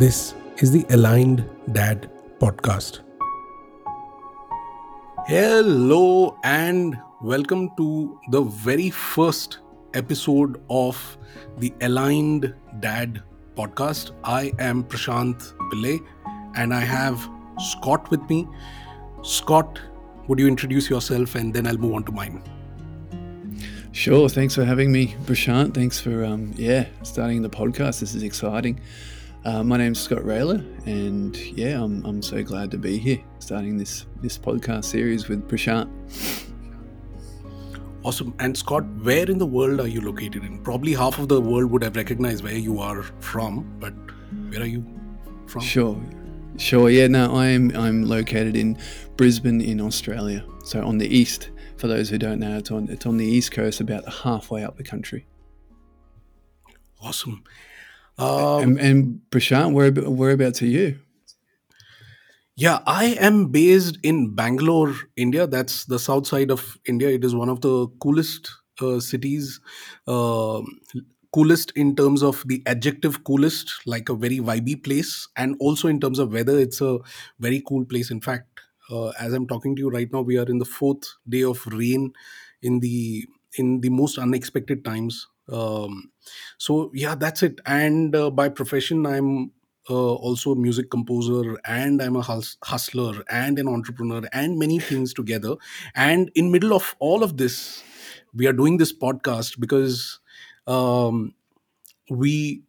This is the Aligned Dad podcast. Hello, and welcome to the very first episode of the Aligned Dad podcast. I am Prashant Pillai, and I have Scott with me. Scott, would you introduce yourself and then I'll move on to mine? Sure. Thanks for having me, Prashant. Thanks for um, yeah starting the podcast. This is exciting. Uh, my name's Scott Rayler, and yeah, I'm, I'm so glad to be here, starting this this podcast series with Prashant. Awesome. And Scott, where in the world are you located in? Probably half of the world would have recognized where you are from, but where are you from? Sure. Sure. Yeah. No, I'm I'm located in Brisbane in Australia. So on the east. For those who don't know, it's on it's on the east coast, about halfway up the country. Awesome. Um, and, and Prashant, where whereabouts are you? Yeah, I am based in Bangalore, India. That's the south side of India. It is one of the coolest uh, cities, uh, coolest in terms of the adjective coolest, like a very vibey place, and also in terms of weather, it's a very cool place. In fact, uh, as i'm talking to you right now we are in the fourth day of rain in the in the most unexpected times um, so yeah that's it. And uh, by profession i'm uh, also a music composer and i'm a hus- hustler and an entrepreneur and many things together. And in middle of all of this we are doing this podcast because um, we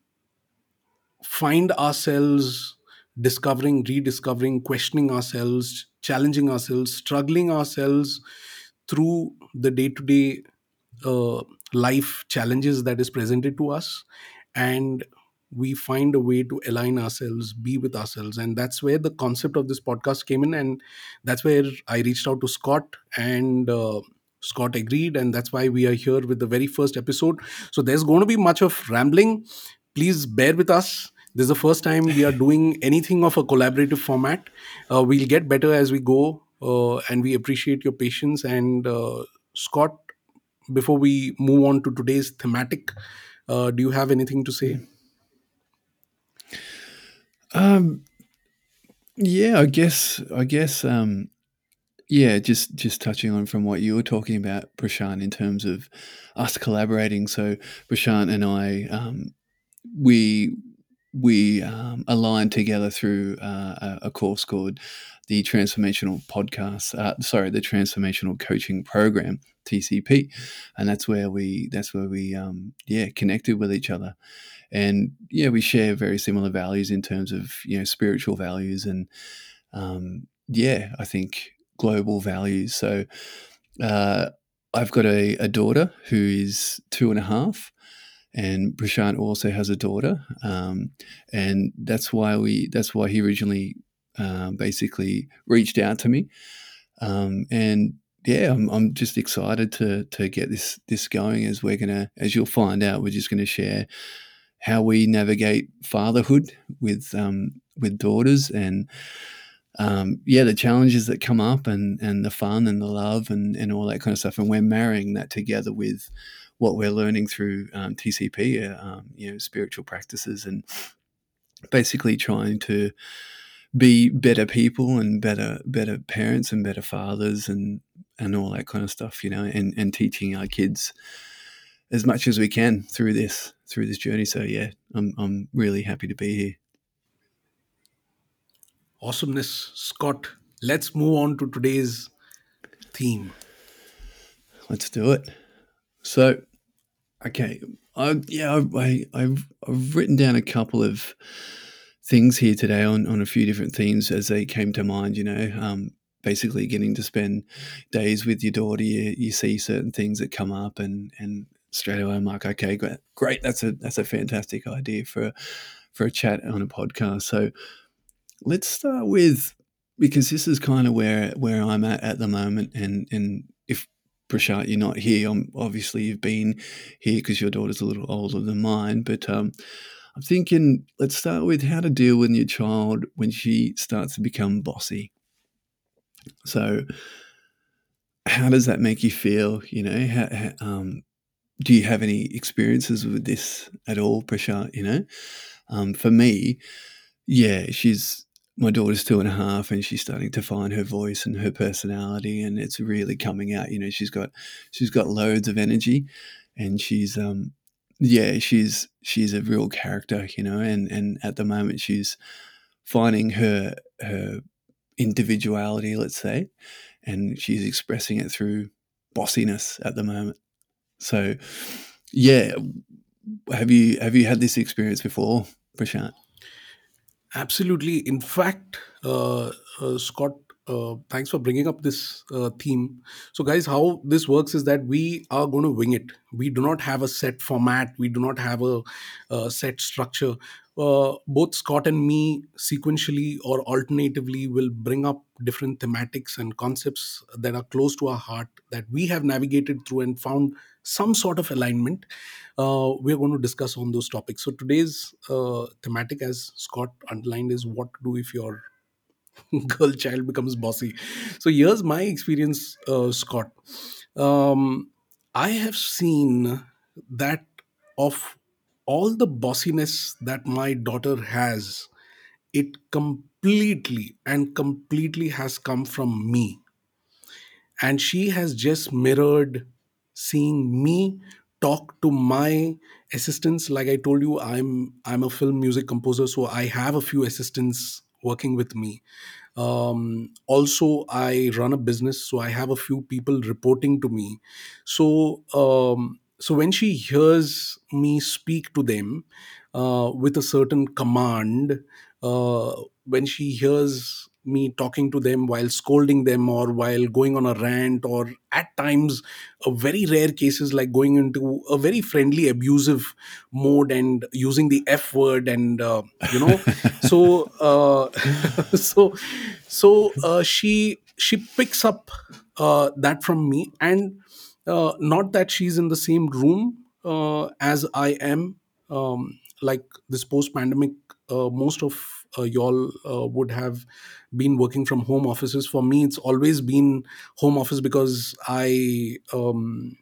find ourselves discovering rediscovering questioning ourselves challenging ourselves, struggling ourselves through the day to day life challenges that is presented to us. And we find a way to align ourselves, be with ourselves. And that's where the concept of this podcast came in. And that's where I reached out to Scott and uh, Scott agreed. And that's why we are here with the very first episode. So there's going to be much of rambling. Please bear with us this is the first time we are doing anything of a collaborative format. Uh, we'll get better as we go, uh, and we appreciate your patience. And uh, Scott, before we move on to today's thematic, uh, do you have anything to say? Um, yeah, I guess. I guess. Um, yeah, just just touching on from what you were talking about, Prashant, in terms of us collaborating. So Prashant and I, um, we we um, aligned together through uh, a, course called the Transformational Podcast. Uh, sorry, the Transformational Coaching Program (TCP), and that's where we that's where we um, yeah connected with each other, and yeah we share very similar values in terms of you know spiritual values and um, yeah I think global values. So uh, I've got a, a daughter who is two and a half and Prashant also has a daughter, um, and that's why we that's why he originally uh, basically reached out to me, um, and yeah, I'm, I'm just excited to to get this this going as we're gonna as you'll find out we're just gonna share how we navigate fatherhood with um, with daughters and um, yeah, the challenges that come up and and the fun and the love and and all that kind of stuff, and we're marrying that together with what we're learning through um, TCP, uh, um, you know, spiritual practices, and basically trying to be better people and better better parents and better fathers and and all that kind of stuff, you know, and and teaching our kids as much as we can through this through this journey. So yeah, I'm I'm really happy to be here. Awesomeness, Scott. Let's move on to today's theme. Let's do it. So, Okay, I, yeah, I, I've I've written down a couple of things here today on on a few different themes as they came to mind. You know, um, basically getting to spend days with your daughter, you, you see certain things that come up, and and straight away I'm like, okay, great, great, that's a that's a fantastic idea for for a chat on a podcast. So let's start with because this is kind of where where I'm at at the moment, and and if Prashant, you're not here. I'm, obviously, you've been here because your daughter's a little older than mine. But um, I'm thinking, let's start with how to deal with your child when she starts to become bossy. So, how does that make you feel? You know, how, how, um, do you have any experiences with this at all, Prashant? You know, um, for me, yeah, she's my daughter's two and a half, and she's starting to find her voice and her personality, and it's really coming out. You know, she's got she's got loads of energy, and she's um yeah, she's she's a real character. You know, and and at the moment she's finding her her individuality, let's say, and she's expressing it through bossiness at the moment. So, yeah, have you have you had this experience before, Prashant? Absolutely. In fact, uh, uh, Scott, uh, thanks for bringing up this uh, theme. So, guys, how this works is that we are going to wing it. We do not have a set format, we do not have a, a set structure. Uh, both Scott and me, sequentially or alternatively, will bring up different thematics and concepts that are close to our heart that we have navigated through and found some sort of alignment uh, we're going to discuss on those topics. So today's uh, thematic, as Scott underlined, is what to do if your girl child becomes bossy. So here's my experience, uh, Scott. Um, I have seen that of all the bossiness that my daughter has, it completely and completely has come from me and she has just mirrored seeing me talk to my assistants like i told you i'm i'm a film music composer so i have a few assistants working with me. Um, also i run a business so i have a few people reporting to me. So um, so when she hears me speak to them uh, with a certain command uh, when she hears me talking to them while scolding them or while going on a rant or at times a very rare cases like going into a very friendly abusive mode and using the f word and uh, you know. So uh, so so uh, she she picks up uh, that from me and uh, not that she's in the same room uh, as i am um, like this post pandemic uh, most of uh, y'all uh, would have been working from home offices. For me it's always been home office because i um,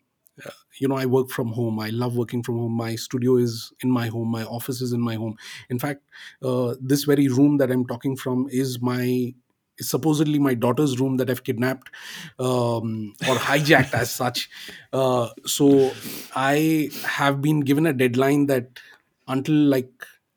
you know i work from home. I love working from home. My studio is in my home. My office is in my home. In fact uh, this very room that i'm talking from is my is supposedly my daughter's room that i've kidnapped um, or hijacked as such. Uh, so i have been given a deadline that until like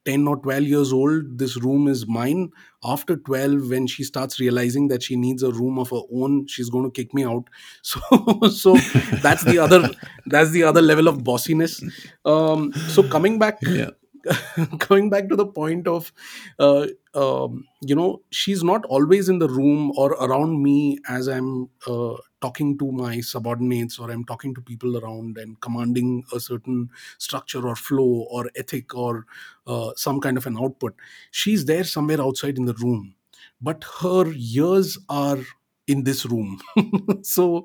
10 or 12 years old this room is mine after 12 when she starts realizing that she needs a room of her own she's going to kick me out so so that's the other that's the other level of bossiness um so coming back yeah. coming back to the point of uh, um, you know she's not always in the room or around me as i'm uh, talking to my subordinates or i'm talking to people around and commanding a certain structure or flow or ethic or uh, some kind of an output she's there somewhere outside in the room. But her ears are in this room. So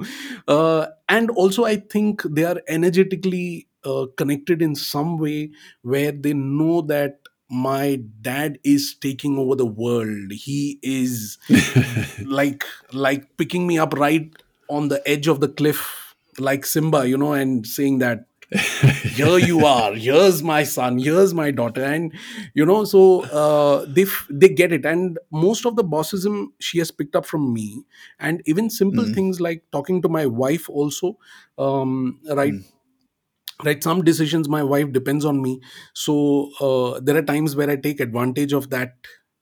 uh, and also i think they are energetically uh, connected in some way where they know that my dad is taking over the world. He is like like picking me up right on the edge of the cliff like simba you know and saying that here you are here's my son here's my daughter. And you know so uh, they f- they get it. And most of the bossism she has picked up from me and even simple mm, things like talking to my wife also um, right mm, right some decisions my wife depends on me. So uh, there are times where i take advantage of that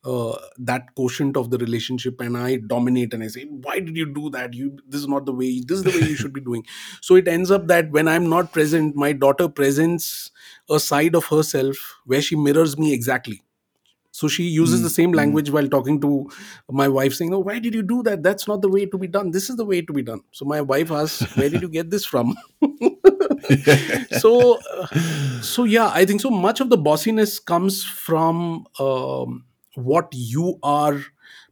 uh, that quotient of the relationship and i dominate and i say why did you do that? You this is not the way this is the way you should be doing. So it ends up that when i'm not present my daughter presents a side of herself where she mirrors me exactly. So she uses the mm, same mm. language while talking to my wife saying oh why did you do that? That's not the way to be done. This is the way to be done. So my wife asks where did you get this from? So uh, so yeah i think so much of the bossiness comes from um, what you are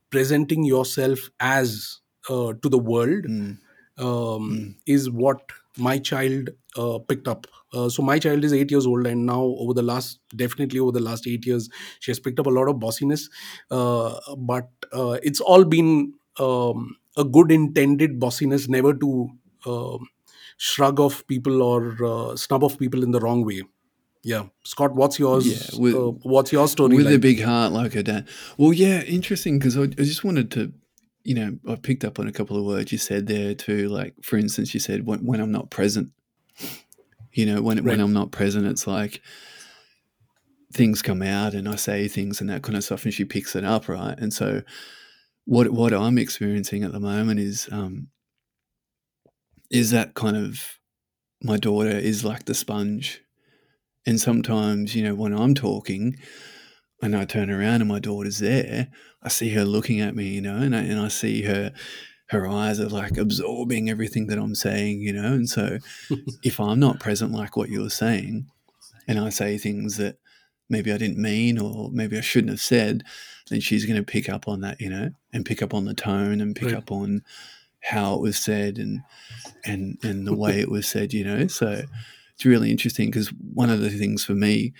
presenting yourself as uh, to the world Mm, um, mm, is what my child uh, picked up. Uh, so my child is eight years old, and now over the last, definitely over the last eight years, she has picked up a lot of bossiness. Uh, but uh, it's all been um, a good intended bossiness, never to um, shrug off people or uh, snub off people in the wrong way. Yeah, Scott, what's Yeah, yours? with Uh, what's your story with a big heart like her dad. Well, yeah, interesting because I, I just wanted to, you know, I picked up on a couple of words you said there too. Like, for instance, you said when, when I'm not present. You know, when when I'm not present, it's like things come out and I say things and that kind of stuff, and she picks it up, right? And so, what what I'm experiencing at the moment is um, is that kind of my daughter is like the sponge, and sometimes you know when I'm talking and I turn around and my daughter's there, I see her looking at me, you know, and I, and I see her her eyes are like absorbing everything that I'm saying, you know, and so if I'm not present like what you were saying, and I say things that maybe I didn't mean or maybe I shouldn't have said, then she's going to pick up on that, you know, and pick up on the tone and pick Right. up on how it was said and and and the way it was said, you know. So it's really interesting because one of the things for me,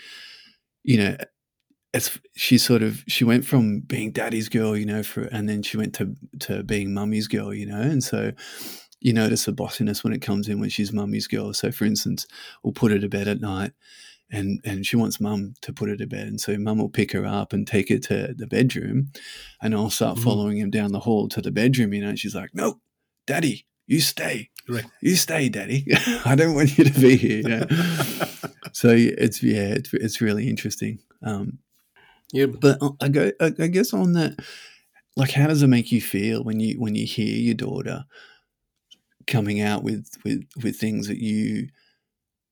you know, it's she sort of she went from being daddy's girl, you know, for and then she went to to being mummy's girl, you know, and so you notice the bossiness when it comes in when she's mummy's girl. So for instance, we'll put her to bed at night and and she wants mum to put her to bed. And so mum will pick her up and take her to the bedroom and I'll start Mhm. following him down the hall to the bedroom, you know, and she's like, No, daddy, you stay. Right. You stay, daddy. I don't want you to be here. Know? so it's yeah, it's it's really interesting. Um, Yeah. but I go, I I guess on that, like, how does it make you feel when you when you hear your daughter coming out with with with things that you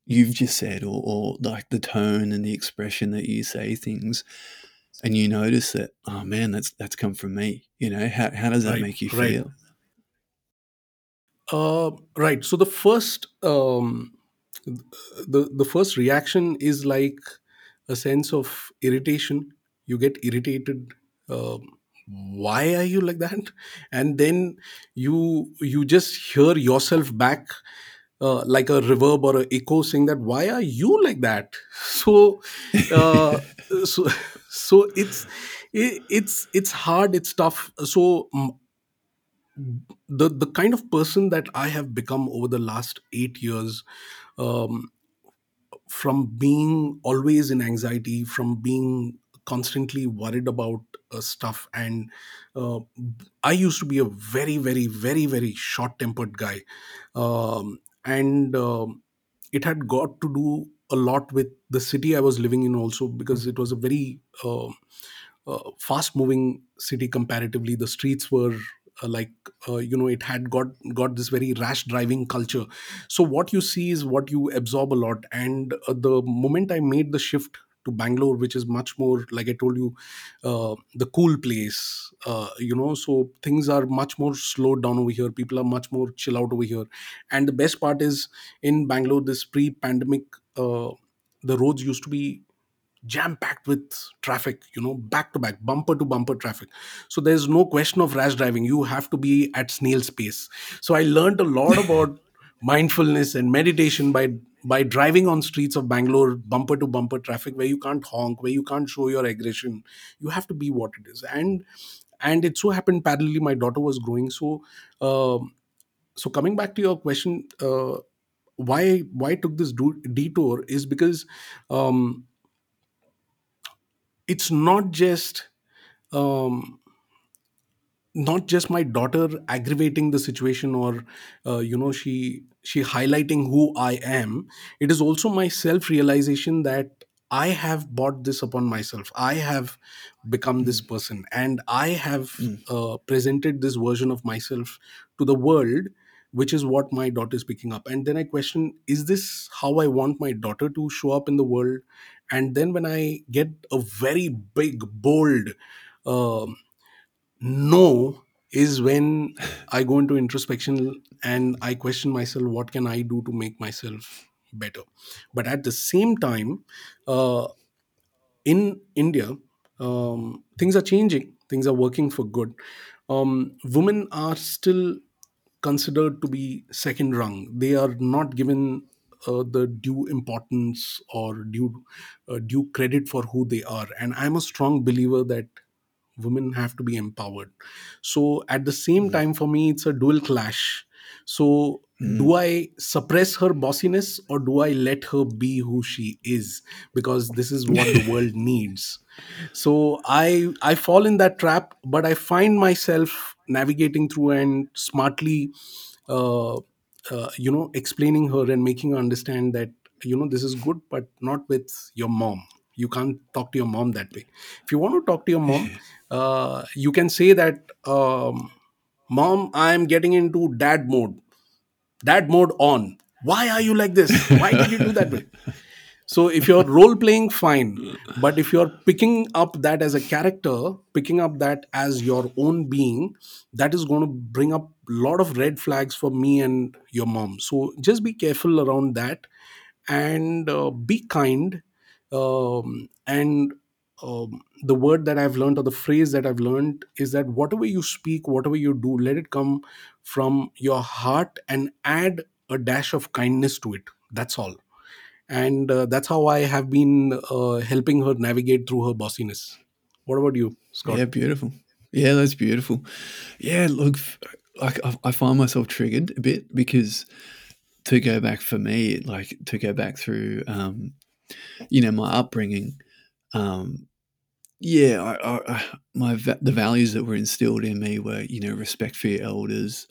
you've just said, or or like the tone and the expression that you say things, and you notice that, oh man, that's that's come from me. You know, how how does that Right. make you Right. feel? Uh, right. So the first, um, the the first reaction is like a sense of irritation. You get irritated. Um, why are you like that? And then you you just hear yourself back uh, like a reverb or a echo saying that why are you like that? So uh, so so it's it, it's it's hard. It's tough. So the the kind of person that I have become over the last eight years, um, from being always in anxiety, from being constantly worried about uh, stuff, and uh, I used to be a very, very, very, very short tempered guy, um, and um, it had got to do a lot with the city I was living in also because it was a very uh, uh, fast moving city comparatively. The streets were uh, like uh, you know it had got got this very rash driving culture. So what you see is what you absorb a lot. And uh, the moment i made the shift to bangalore which is much more like i told you uh, the cool place uh, you know so things are much more slowed down over here. People are much more chill out over here. And the best part is in bangalore this pre pandemic uh, the roads used to be jam packed with traffic you know back to back bumper to bumper traffic. So there's no question of rash driving. You have to be at snail's pace so i learned a lot about mindfulness and meditation by by driving on streets of bangalore bumper to bumper traffic where you can't honk where you can't show your aggression. You have to be what it is. And and it so happened parallelly my daughter was growing. So um, so coming back to your question uh, why why I took this do- detour is because um, it's not just um, not just my daughter aggravating the situation or uh, you know she she highlighting who i am. It is also my self realization that i have brought this upon myself. I have become this Mm, person and i have mm, uh, presented this version of myself to the world which is what my daughter is picking up. And then i question is this how i want my daughter to show up in the world? And then when i get a very big bold um, no is when i go into introspection and i question myself what can i do to make myself better? But at the same time uh, in india um, things are changing. Things are working for good. Um, women are still considered to be second rung. They are not given uh, the due importance or due uh, due credit for who they are. And i'm a strong believer that women have to be empowered. So at the same mm, time for me it's a dual clash. So Mm. do i suppress her bossiness or do i let her be who she is? Because this is what the world needs. So i i fall in that trap but i find myself navigating through and smartly uh, uh, you know explaining her and making her understand that you know this is good but not with your mom. You can't talk to your mom that way. If you want to talk to your mom uh, you can say that um, mom i'm getting into dad mode. Dad mode on. Why are you like this? Why did you do that way so if you're role playing, fine. But if you're picking up that as a character, picking up that as your own being, that is going to bring up a lot of red flags for me and your mom. So just be careful around that and uh, be kind. Um, and um, the word that I've learned or the phrase that I've learned is that whatever you speak, whatever you do, let it come from your heart and add a dash of kindness to it. That's all and uh, that's how I have been uh, helping her navigate through her bossiness. What about you, Scott? Yeah, beautiful. Yeah, that's beautiful. Yeah, look, like I, find myself triggered a bit because to go back for me, like to go back through, um, you know, my upbringing. Um, yeah, I, I, I- my the values that were instilled in me were, you know, respect for your elders.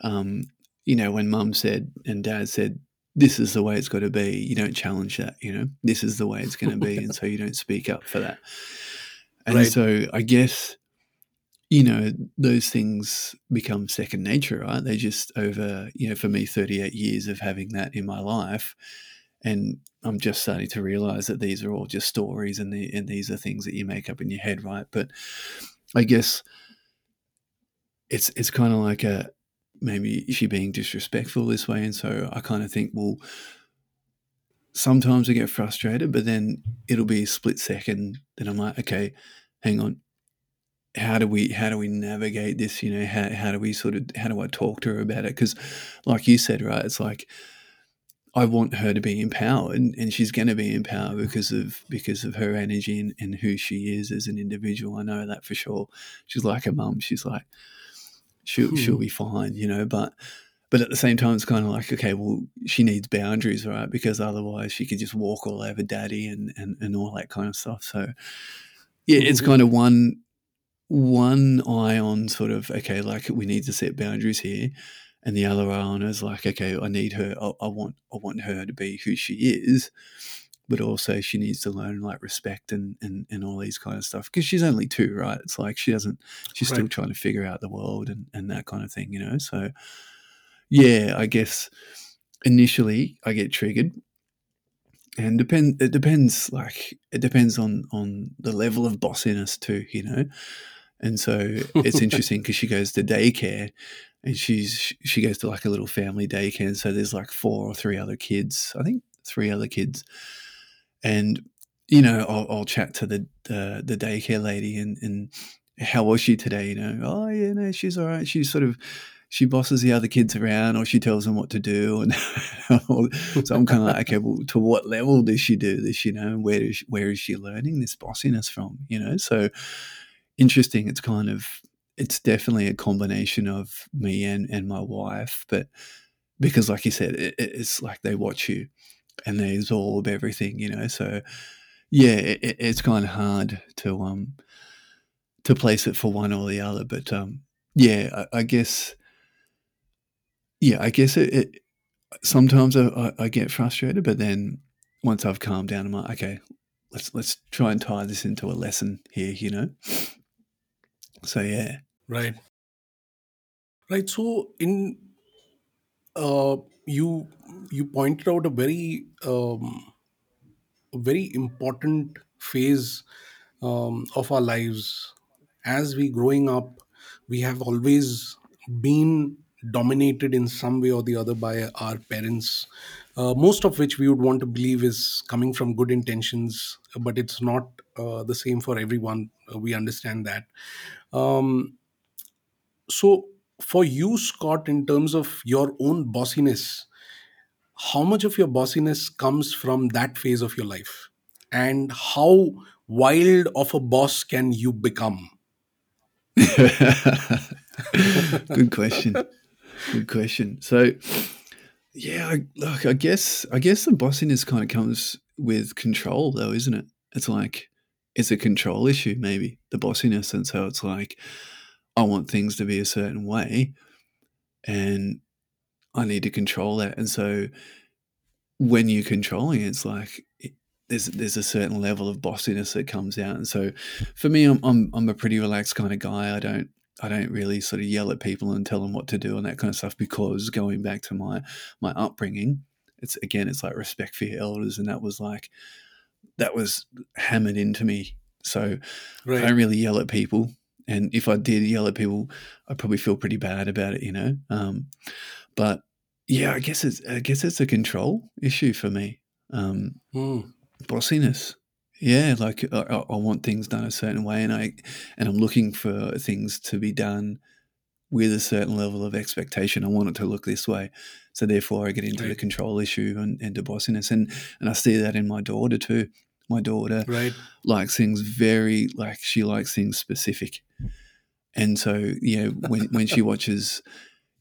Um, you know, when mum said and dad said, "This is the way it's got to be," you don't challenge that. You know, this is the way it's going to be, and so you don't speak up for that. And Right, so, I guess you know, those things become second nature, right? They just over, you know, for me, 38 years of having that in my life. And I'm just starting to realize that these are all just stories and, the, and these are things that you make up in your head, right? But I guess it's it's kind of like a maybe is she being disrespectful this way? And so I kind of think, well, sometimes I get frustrated, but then it'll be a split second. Then I'm like, okay, hang on, how do we how do we navigate this you know how, how do we sort of how do i talk to her about it because like you said right it's like i want her to be empowered and she's going to be empowered because of because of her energy and, and who she is as an individual i know that for sure she's like a mum she's like she'll she'll Hmm. be fine you know but but at the same time it's kind of like okay well she needs boundaries right because otherwise she could just walk all over daddy and and, and all that kind of stuff so yeah it's kind of one one eye on sort of okay, like we need to set boundaries here, and the other eye on is like okay, I need her. I, I want I want her to be who she is, but also she needs to learn like respect and and, and all these kind of stuff because she's only two, right? It's like she doesn't. She's still trying to figure out the world and and that kind of thing, you know. So yeah, I guess initially I get triggered. And depend it depends like it depends on on the level of bossiness too, you know. And so it's interesting because she goes to daycare and she's she goes to like a little family daycare. And so there's like four or three other kids, I think three other kids. And, you know, I'll, I'll chat to the, the, the daycare lady and, and how was she today? You know, oh, yeah, no, she's all right. She's sort of, she bosses the other kids around or she tells them what to do. And so I'm kind of like, okay, well, to what level does she do this? You know, where is, where is she learning this bossiness from? You know, so interesting. It's kind of it's definitely a combination of me and and my wife, but because like you said, it, it's like they watch you and they absorb everything, you know. So yeah, it, it's kind of hard to um to place it for one or the other, but um yeah, I, I guess yeah, I guess it, it sometimes I, I get frustrated, but then once I've calmed down, I'm like, okay, let's let's try and tie this into a lesson here, you know. So yeah, right, right. So in uh, you you pointed out a very um, very important phase um, of our lives. As we growing up we have always been dominated in some way or the other by our parents uh, most of which we would want to believe is coming from good intentions but it's not uh, the same for everyone. Uh, we understand that. Um, so for you scott in terms of your own bossiness how much of your bossiness comes from that phase of your life and how wild of a boss can you become Good question. Good question. So, yeah, I, look, I guess I guess the bossiness kind of comes with control, though, isn't it? It's like it's a control issue, maybe the bossiness, and so it's like I want things to be a certain way, and I need to control that, and so when you're controlling it, it's like it, there's there's a certain level of bossiness that comes out, and so for me, I'm I'm, I'm a pretty relaxed kind of guy. I don't I don't really sort of yell at people and tell them what to do and that kind of stuff because going back to my my upbringing, it's again it's like respect for your elders, and that was like that was hammered into me. So I don't really yell at people, and if I did yell at people, I'd probably feel pretty bad about it, you know. Um, but yeah, I guess it's I guess it's a control issue for me. Um, Hmm. bossiness. Yeah, like I, I want things done a certain way, and I and I'm looking for things to be done with a certain level of expectation. I want it to look this way, so therefore I get into the control issue and into bossiness, and and I see that in my daughter too. My daughter right likes things very like she likes things specific, and so you know when when she watches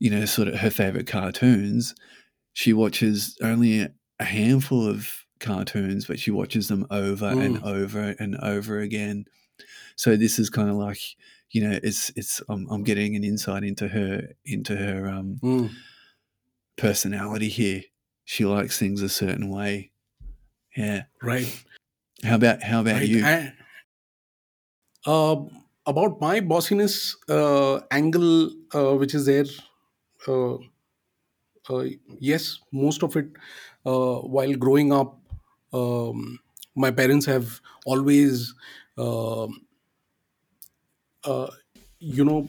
you know sort of her favorite cartoons, she watches only a handful of cartoons, but she watches them over and Hmm. over and over again. So this is kind of like, you know, it's it's I'm, I'm getting an insight into her into her um, Hmm. personality here. She likes things a certain way. Yeah. right How about how about right you? and uh, about my bossiness uh, angle uh, which is there uh, uh, yes most of it uh, while growing up um, my parents have always uh, uh, you know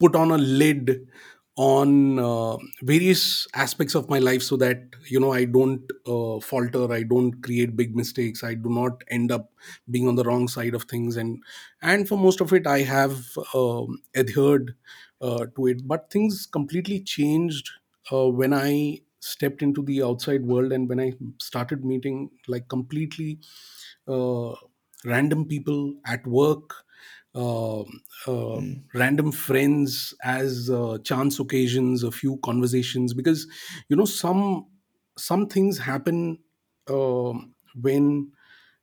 put on a lid on uh, various aspects of my life so that you know i don't uh, falter i don't create big mistakes i do not end up being on the wrong side of things. And and for most of it i have um, adhered to it. But things completely changed uh, when i stepped into the outside world and when i started meeting like completely uh, random people at work uh, uh, Mm, random friends as uh, chance occasions a few conversations. Because you know some some things happen um when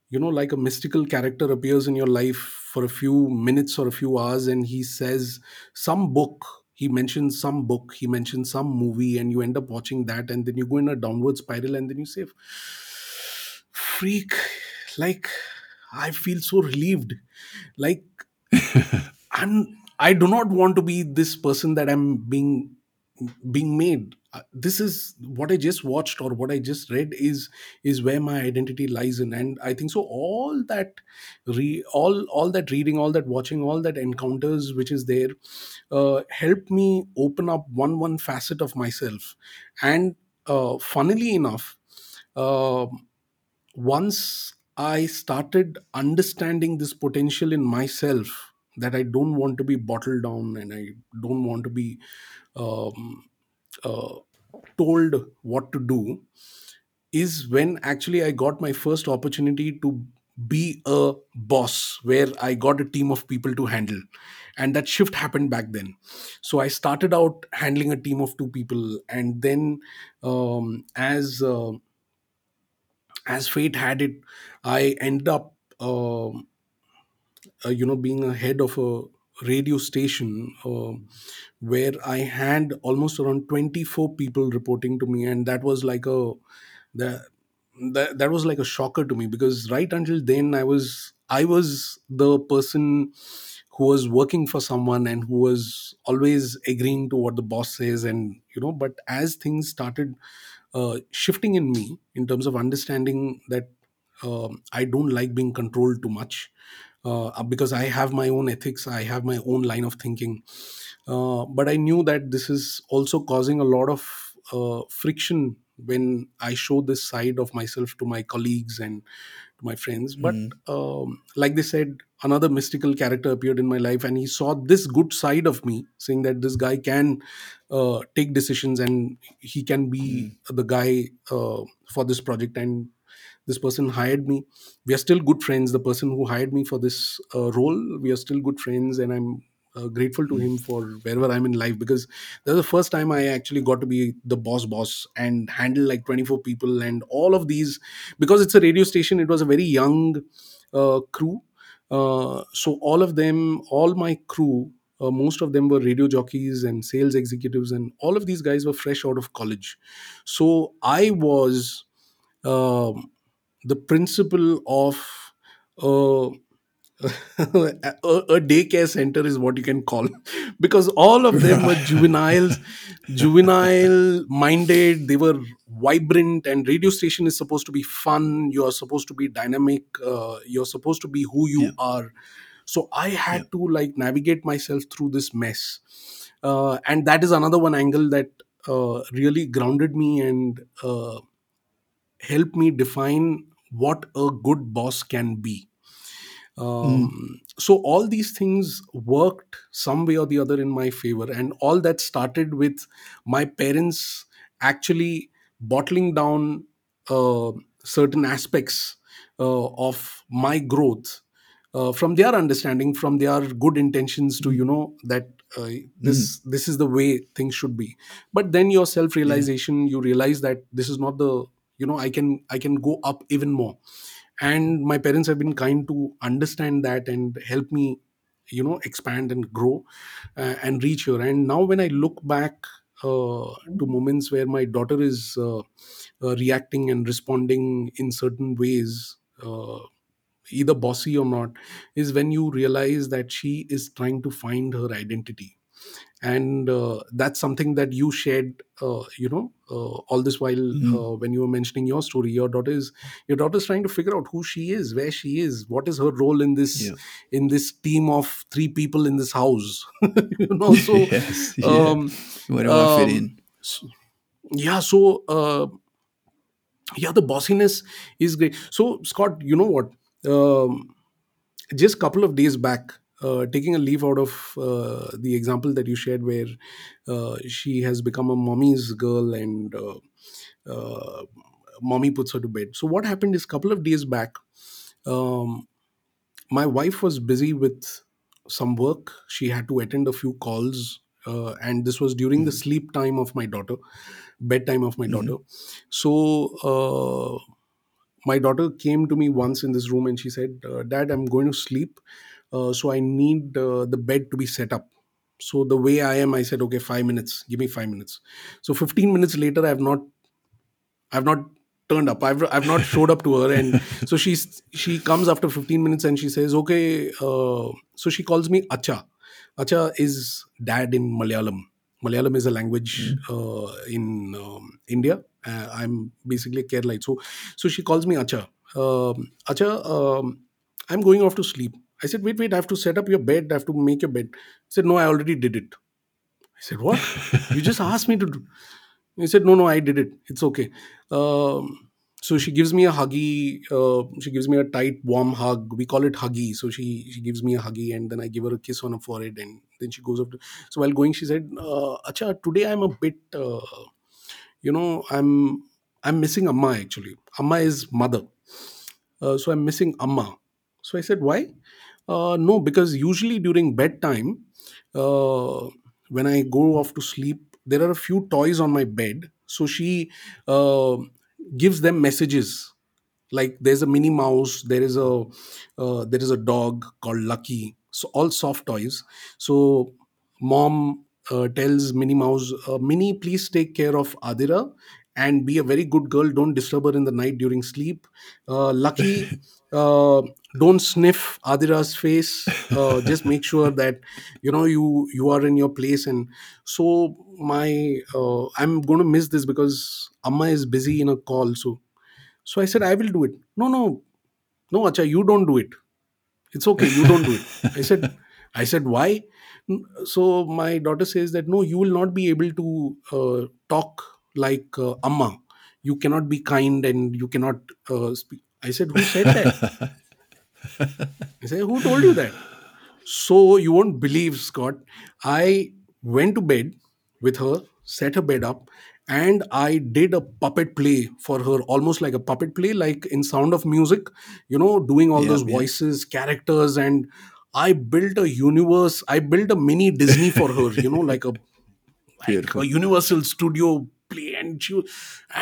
you know like a mystical character appears in your life for a few minutes or a few hours and he says some book. He mentions some book he mentions some movie and you end up watching that and then you go in a downward spiral and then you say freak like i feel so relieved. Like i'm i do not want to be this person that i'm being being made Uh, this is what i just watched or what i just read is is where my identity lies in. And i think so all that re all all that reading all that watching all that encounters which is there uh, helped me open up one one facet of myself. And uh, funnily enough uh, once I started understanding this potential in myself that I don't want to be bottled down and I don't want to be um, uh, told what to do, is when actually I got my first opportunity to be a boss where I got a team of people to handle. And that shift happened back then. So I started out handling a team of two people. And then, um, as uh, as fate had it, I ended up, um uh, you know, being a head of a radio station uh, where I had almost around 24 people reporting to me, and that was like a that that, that was like a shocker to me because right until then I was I was the person who was working for someone and who was always agreeing to what the boss says and you know but as things started uh, shifting in me in terms of understanding that um, I don't like being controlled too much uh, because I have my own ethics, I have my own line of thinking. Uh, but I knew that this is also causing a lot of uh, friction when I show this side of myself to my colleagues and to my friends. But mm, um, like they said, another mystical character appeared in my life, and he saw this good side of me, saying that this guy can uh, take decisions and he can be mm, the guy uh, for this project. And this person hired me. We are still good friends. The person who hired me for this uh, role, we are still good friends, and I'm uh, grateful to him for wherever I'm in life because that's the first time I actually got to be the boss boss and handle like 24 people and all of these because it's a radio station. It was a very young uh, crew, uh, so all of them, all my crew. Uh, most of them were radio jockeys and sales executives, and all of these guys were fresh out of college. So I was um, the principal of uh, a, a daycare center is what you can call because all of them were juveniles juvenile minded they were vibrant and radio station is supposed to be fun you're supposed to be dynamic uh, you're supposed to be who yeah. you are so i Yeah. had to like navigate myself through this mess uh, and that is another one angle that uh, really grounded me and uh, helped me define what a good boss can be Mm. um, so all these things worked some way or the other in my favor and all that started with my parents actually bottling down uh, certain aspects uh, of my growth uh, from their understanding from their good intentions to Mm. you know that uh, Mm. this this is the way things should be but then your self Yeah. realization you realize that this is not the you know i can i can go up even more. And my parents have been kind to understand that and help me you know expand and grow uh, and reach here. And now when i look back uh, to moments where my daughter is uh, uh, reacting and responding in certain ways uh, either bossy or not is when you realize that she is trying to find her identity and uh, that's something that you shared uh, you know uh, all this while Mm. uh, when you were mentioning your story your daughter is your daughter's trying to figure out who she is where she is what is her role in this Yeah. in this team of three people in this house you know so yes. Yeah. um Where do I fit um in? s- yeah so uh yeah the bossiness is great so scott you know what um just couple of days back uh, taking a leaf out of uh, the example that you shared where uh, she has become a mommy's girl and uh, uh, mommy puts her to bed so what happened is a couple of days back um, my wife was busy with some work she had to attend a few calls uh, and this was during the Mm. sleep time of my daughter bedtime of my daughter Mhm. so uh, my daughter came to me once in this room and she said uh, dad i'm going to sleep so i need uh, the bed to be set up. So the way i am i said okay 5 minutes. Give me 5 minutes. So 15 minutes later i've not i've not turned up. I've, I've not showed up to her and so she's she comes after 15 minutes and she says okay uh, so she calls me acha. Acha is dad in malayalam. Malayalam is a language Mm. uh, in um, india. Uh, i'm basically a keralite. So so she calls me acha. Um, acha um, i'm going off to sleep i said wait wait i have to set up your bed i have to make your bed he said no i already did it i said what you just asked me to do he said, No, no, I did it. It's okay. Um, so she gives me a huggy, uh, she gives me a tight, warm hug. We call it huggy. So she, she gives me a huggy and then I give her a kiss on her forehead and then she goes up to. So while going, she said, uh, Acha, today I'm a bit, uh, you know, I'm I'm missing Amma actually. Amma is mother. Uh, so I'm missing Amma. So I said, Why? Uh, no, because usually during bedtime, uh, when I go off to sleep, there are a few toys on my bed. So she uh, gives them messages. Like there's a Minnie Mouse, there is a uh, there is a dog called Lucky. So all soft toys. So mom uh, tells Minnie Mouse, uh, Minnie, please take care of Adira and be a very good girl. Don't disturb her in the night during sleep. Uh, Lucky, uh, don't sniff Adira's face. Uh, just make sure that you know you you are in your place. And so my uh, I'm going to miss this because Amma is busy in a call. So so I said I will do it. No no no, Acha, you don't do it it's okay you don't do it i said i said why so my daughter says that no you will not be able to uh, talk like uh, amma you cannot be kind and you cannot uh, speak i said who said that i said who told you that so you won't believe, Scott. I went to bed with her, set her bed up, and I did a puppet play for her, almost like a puppet play, like in Sound of Music, you know, doing all those Yep, yep. voices, characters, and I built a universe. I built a mini Disney for her. You know, like a like a Universal Studio play, and she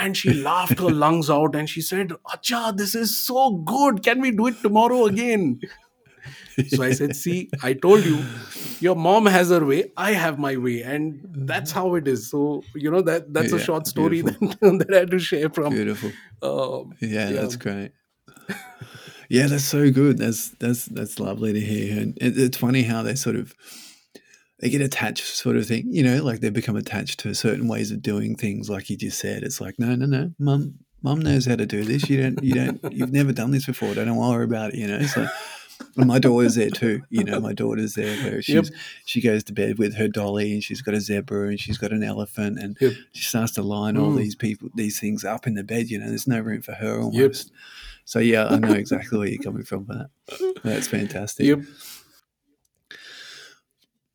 and she laughed her lungs out, and she said, "Acha, this is so good. Can we do it tomorrow again?" So I said, "See, I told you." Your mom has her way. I have my way, and that's how it is. So you know that that's a short story beautiful. that, that I had to share from. Beautiful. Um, Yeah, yeah. that's great. Yeah, that's so good. That's that's that's lovely to hear. And it, it's funny how they sort of they get attached, sort of thing. You know, like they become attached to certain ways of doing things. Like you just said, it's like, no, no, no, mum, mum knows how to do this. You don't, you don't, you've never done this before. Don't worry about it. You know, so. My daughter's there too. You know, my daughter's there where Yep. she's she goes to bed with her dolly and she's got a zebra and she's got an elephant and Yep. she starts to line all Mm. these people these things up in the bed. You know, there's no room for her almost. So yeah, I know exactly where you're coming from. That that's fantastic. Yep.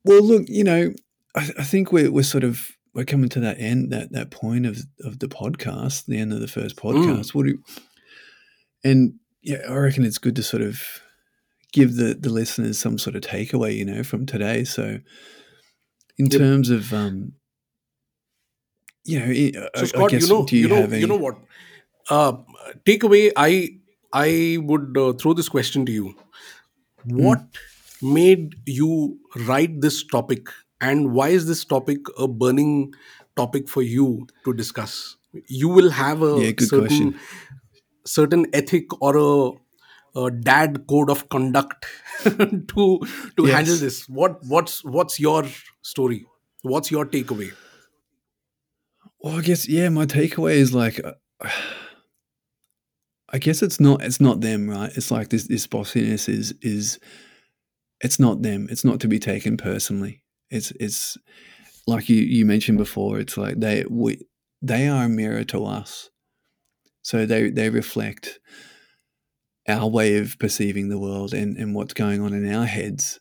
Well, look, you know, I, I think we're we're sort of we're coming to that end that that point of of the podcast, the end of the first podcast. What do you, and yeah, I reckon it's good to sort of give the the listeners some sort of takeaway, you know, from today. So, in Yep. terms of um, you know, So I Scott, you guess know, you, you know, any? you know what? Uh, takeaway. I I would uh, throw this question to you. What made you write this topic, and why is this topic a burning topic for you to discuss? You will have a good certain question. certain ethic or a, a dad code of conduct to to handle this. What what's what's your story? What's your takeaway? Well, I guess yeah. My takeaway is like, uh, I guess it's not it's not them, right? It's like this this bossiness is is it's not them. It's not to be taken personally. It's it's like you you mentioned before. It's like they we they are a mirror to us, so they they reflect our way of perceiving the world and and what's going on in our heads.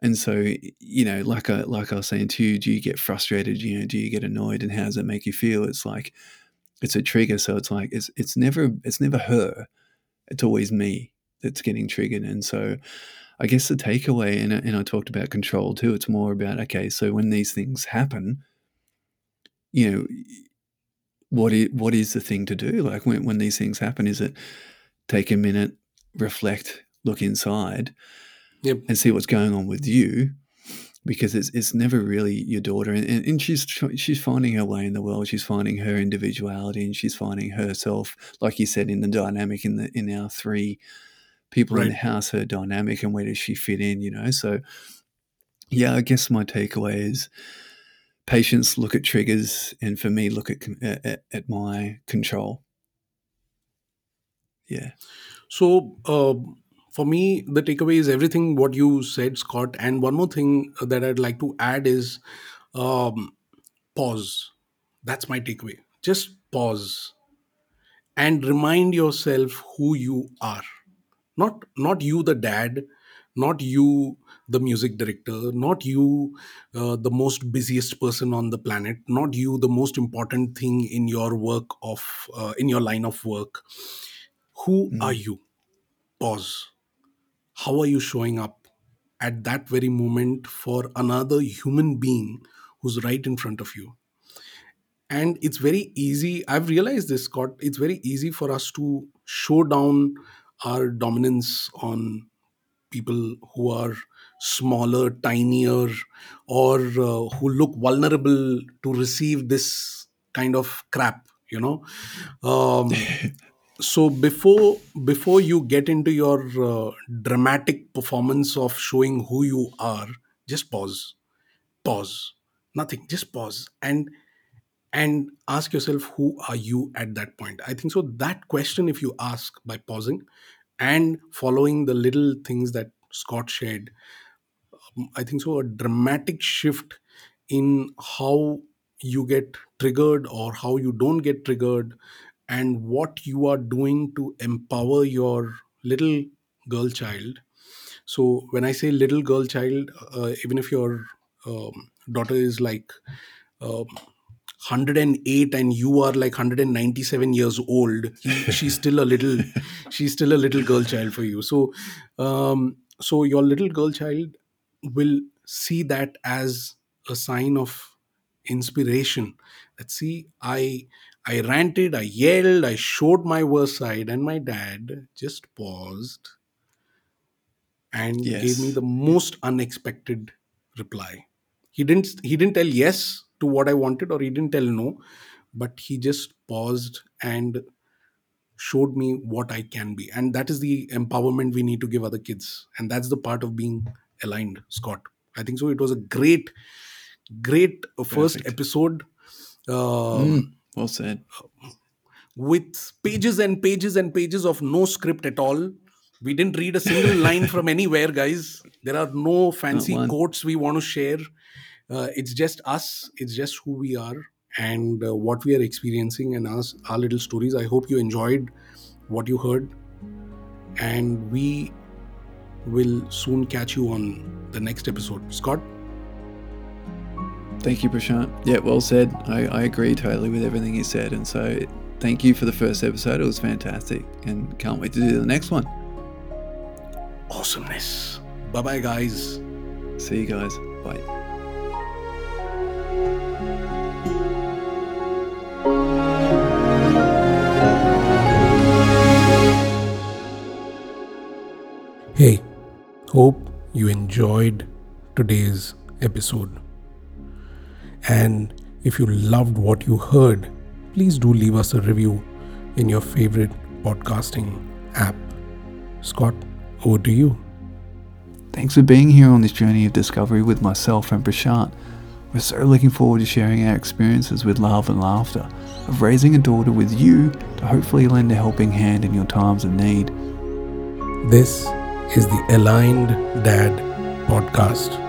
And so, you know, like I like I was saying to you, do you get frustrated? You know, do you get annoyed? And how does it make you feel? It's like it's a trigger. So it's like it's it's never it's never her. It's always me that's getting triggered. And so I guess the takeaway, and, I- and I talked about control too, it's more about, okay, so when these things happen, you know, what is, what is the thing to do? Like when, when these things happen, is it take a minute, reflect, look inside Yep. and see what's going on with you? Because it's, it's never really your daughter, and, and, and she's she's finding her way in the world. She's finding her individuality, and she's finding herself, like you said, in the dynamic in the in our three people in the house, her dynamic, and where does she fit in? You know, so yeah, I guess my takeaway is patience. Look at triggers, and for me, look at at, at- at my control. Yeah, So, uh, for me, the takeaway is everything what you said, Scott. And one more thing that I'd like to add is um, pause. That's my takeaway. Just pause and remind yourself who you are. Not not you, the dad. Not you, the music director. Not you, uh, the most busiest person on the planet. Not you, the most important thing in your work of uh, in your line of work. Who are Mm. you? Pause how are you showing up at that very moment for another human being who's right in front of you and it's very easy i've realized this scott it's very easy for us to show down our dominance on people who are smaller tinier or uh, who look vulnerable to receive this kind of crap you know? Um, so before before you get into your uh, dramatic performance of showing who you are just pause. Pause. Nothing. Just pause. And and ask yourself who are you at that point? I think so that question if you ask by pausing and following the little things that scott shared i think so a dramatic shift in how you get triggered or how you don't get triggered and what you are doing to empower your little girl child. So when i say little girl child uh, even if your um, daughter is like uh, 108 and you are like 197 years old he she's still a little she's still a little girl child for you. So um, so your little girl child will see that as a sign of inspiration. That see i i ranted i yelled i showed my worst side and my dad just paused and gave me the most unexpected reply. He didn't he didn't tell yes to what i wanted or he didn't tell no but he just paused and showed me what i can be and that is the empowerment we need to give other kids and that's the part of being aligned scott i think so it was a great great uh, first Perfect. episode Mm, um, well said. with pages and pages and pages of no script at all. We didn't read a single line from anywhere, guys. There are no fancy quotes we want to share. Uh, it's just us, it's just who we are and uh, what we are experiencing and us, our little stories. I hope you enjoyed what you heard, and we will soon catch you on the next episode. Scott? Thank you, Prashant. Yeah, well said. I, I agree totally with everything you said. And so thank you for the first episode. It was fantastic. And can't wait to do the next one. Awesomeness. Bye bye, guys. See you guys. Bye. Hope you enjoyed today's episode. And if you loved what you heard, please do leave us a review in your favorite podcasting app. Scott, over to you. Thanks for being here on this journey of discovery with myself and Prashant. We're so looking forward to sharing our experiences with love and laughter, of raising a daughter with you to hopefully lend a helping hand in your times of need. This is the Aligned Dad Podcast.